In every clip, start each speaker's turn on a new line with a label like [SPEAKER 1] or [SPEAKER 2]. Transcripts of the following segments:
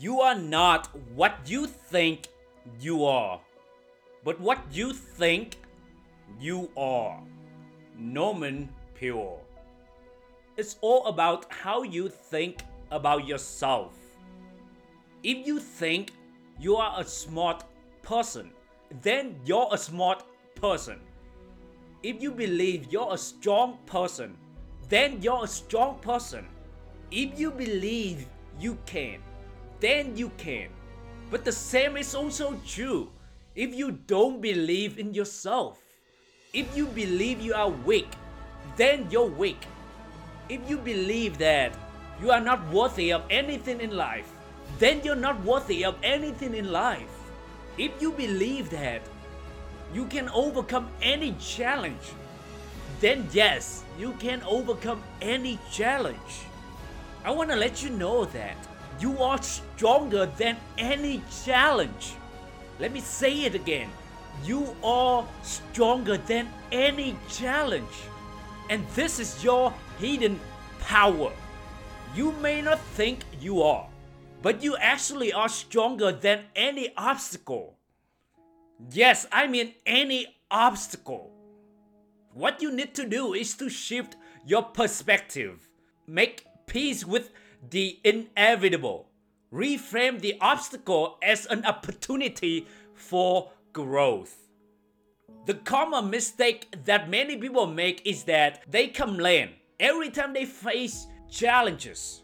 [SPEAKER 1] You are not what you think you are, but what you think you are. Norman Peale. It's all about how you think about yourself. If you think you are a smart person, then you're a smart person. If you believe you're a strong person, then you're a strong person. If you believe you can, then you can. But the same is also true if you don't believe in yourself. If you believe you are weak, then you're weak. If you believe that you are not worthy of anything in life, then you're not worthy of anything in life. If you believe that you can overcome any challenge, then yes, you can overcome any challenge. I want to let you know that you are stronger than any challenge. Let me say it again. You are stronger than any challenge. And this is your hidden power. You may not think you are, but you actually are stronger than any obstacle. Yes, I mean any obstacle. What you need to do is to shift your perspective, make peace with the inevitable, reframe the obstacle as an opportunity for growth. The common mistake that many people make is that they complain every time they face challenges.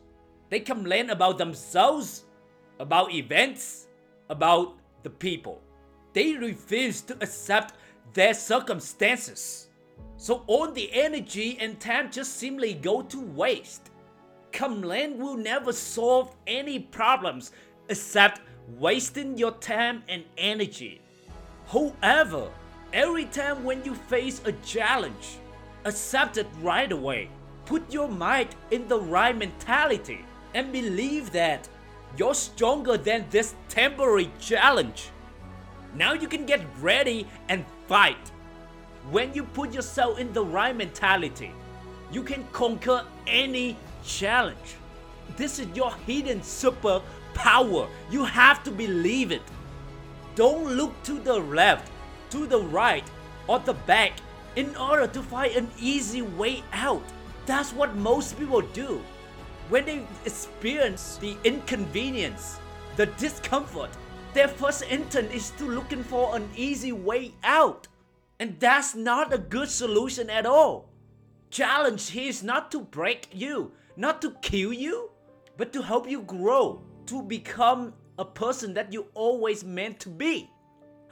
[SPEAKER 1] They complain about themselves, about events, about the people. They refuse to accept their circumstances. So all the energy and time just simply go to waste. Complain will never solve any problems except wasting your time and energy. However, every time when you face a challenge, accept it right away. Put your mind in the right mentality and believe that you're stronger than this temporary challenge. Now you can get ready and fight. When you put yourself in the right mentality, you can conquer any challenge. This is your hidden super power. You have to believe it. Don't look to the left, to the right, or the back in order to find an easy way out. That's what most people do. When they experience the inconvenience, the discomfort, their first intent is to looking for an easy way out. And that's not a good solution at all. Challenge here is not to break you, not to kill you, but to help you grow, to become a person that you always meant to be.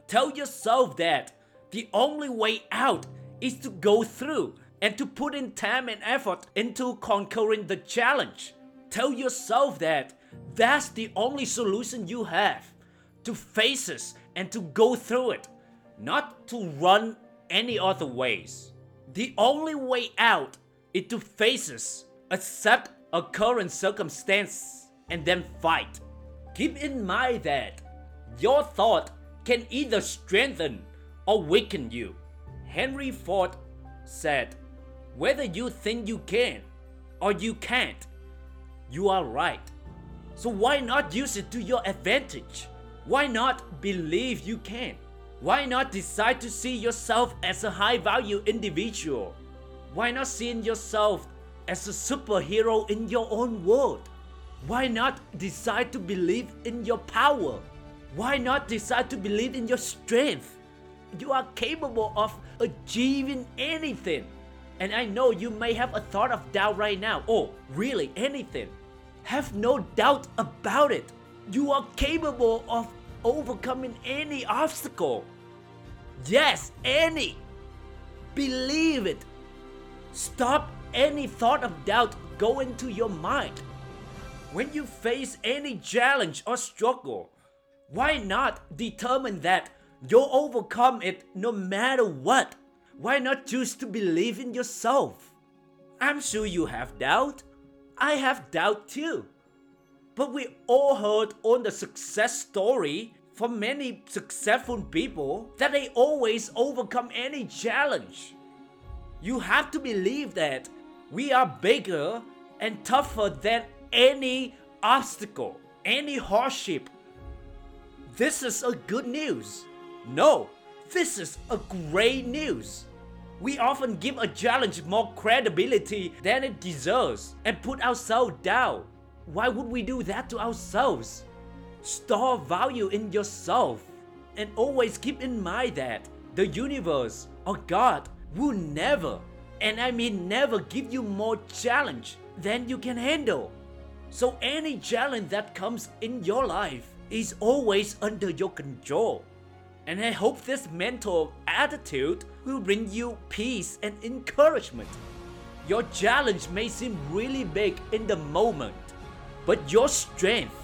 [SPEAKER 1] Tell yourself that the only way out is to go through and to put in time and effort into conquering the challenge. Tell yourself that that's the only solution you have to face it and to go through it, not to run any other ways. The only way out is to face it, accept a current circumstance, and then fight. Keep in mind that your thought can either strengthen or weaken you. Henry Ford said, Whether you think you can or you can't, you are right. So why not use it to your advantage? Why not believe you can? Why not decide to see yourself as a high value individual? Why not seeing yourself as a superhero in your own world? Why not decide to believe in your power? Why not decide to believe in your strength? You are capable of achieving anything. And I know you may have a thought of doubt right now. Oh, really, anything. Have no doubt about it. You are capable of overcoming any obstacle. Yes, any. Believe it. Stop any thought of doubt go into your mind. When you face any challenge or struggle, why not determine that you'll overcome it no matter what? Why not choose to believe in yourself? I'm sure you have doubt. I have doubt too. But we all heard on the success story from many successful people that they always overcome any challenge. You have to believe that we are bigger and tougher than any obstacle. any hardship. This is a good news. No, this is a great news. We often give a challenge more credibility than it deserves and put ourselves down. Why would we do that to ourselves? Store value in yourself and always keep in mind that the universe or God will never, and I mean never, give you more challenge than you can handle. So any challenge that comes in your life is always under your control. And I hope this mental attitude will bring you peace and encouragement. Your challenge may seem really big in the moment, but your strength,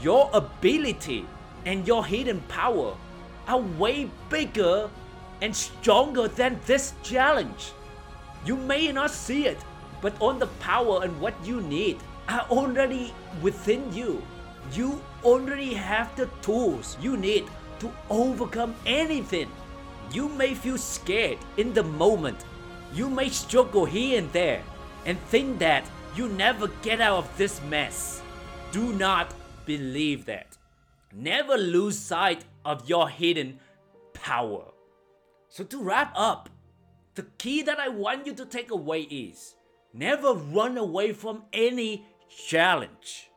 [SPEAKER 1] your ability, and your hidden power are way bigger and stronger than this challenge. You may not see it, but on the power and what you need are already within you. You already have the tools you need to overcome anything. You may feel scared in the moment. You may struggle here and there and think that you never get out of this mess. Do not believe that. Never lose sight of your hidden power. So, to wrap up, the key that I want you to take away is never run away from any challenge.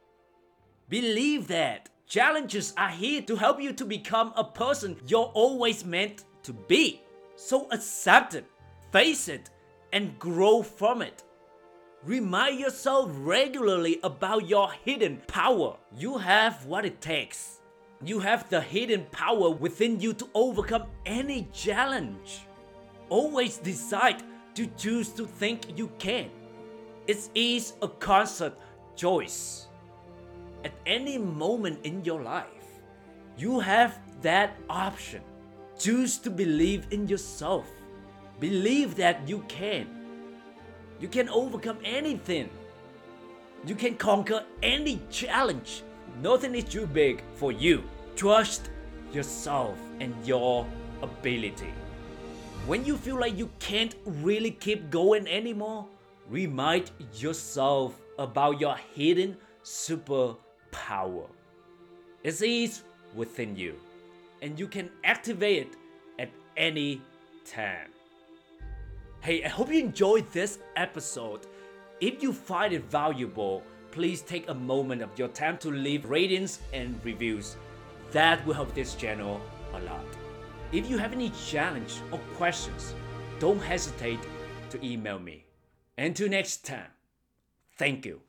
[SPEAKER 1] Believe that challenges are here to help you to become a person you're always meant to be. So accept it, face it, and grow from it. Remind yourself regularly about your hidden power. You have what it takes. You have the hidden power within you to overcome any challenge. Always decide to choose to think you can. It is a constant choice at any moment in your life. You have that option. Choose to believe in yourself. Believe that you can. You can overcome anything. You can conquer any challenge. Nothing is too big for you. Trust yourself and your ability. When you feel like you can't really keep going anymore, remind yourself about your hidden super power. It is within you, and you can activate it at any time. Hey, I hope you enjoyed this episode. If you find it valuable, please take a moment of your time to leave ratings and reviews. That will help this channel a lot. If you have any challenge or questions, don't hesitate to email me. Until next time, thank you.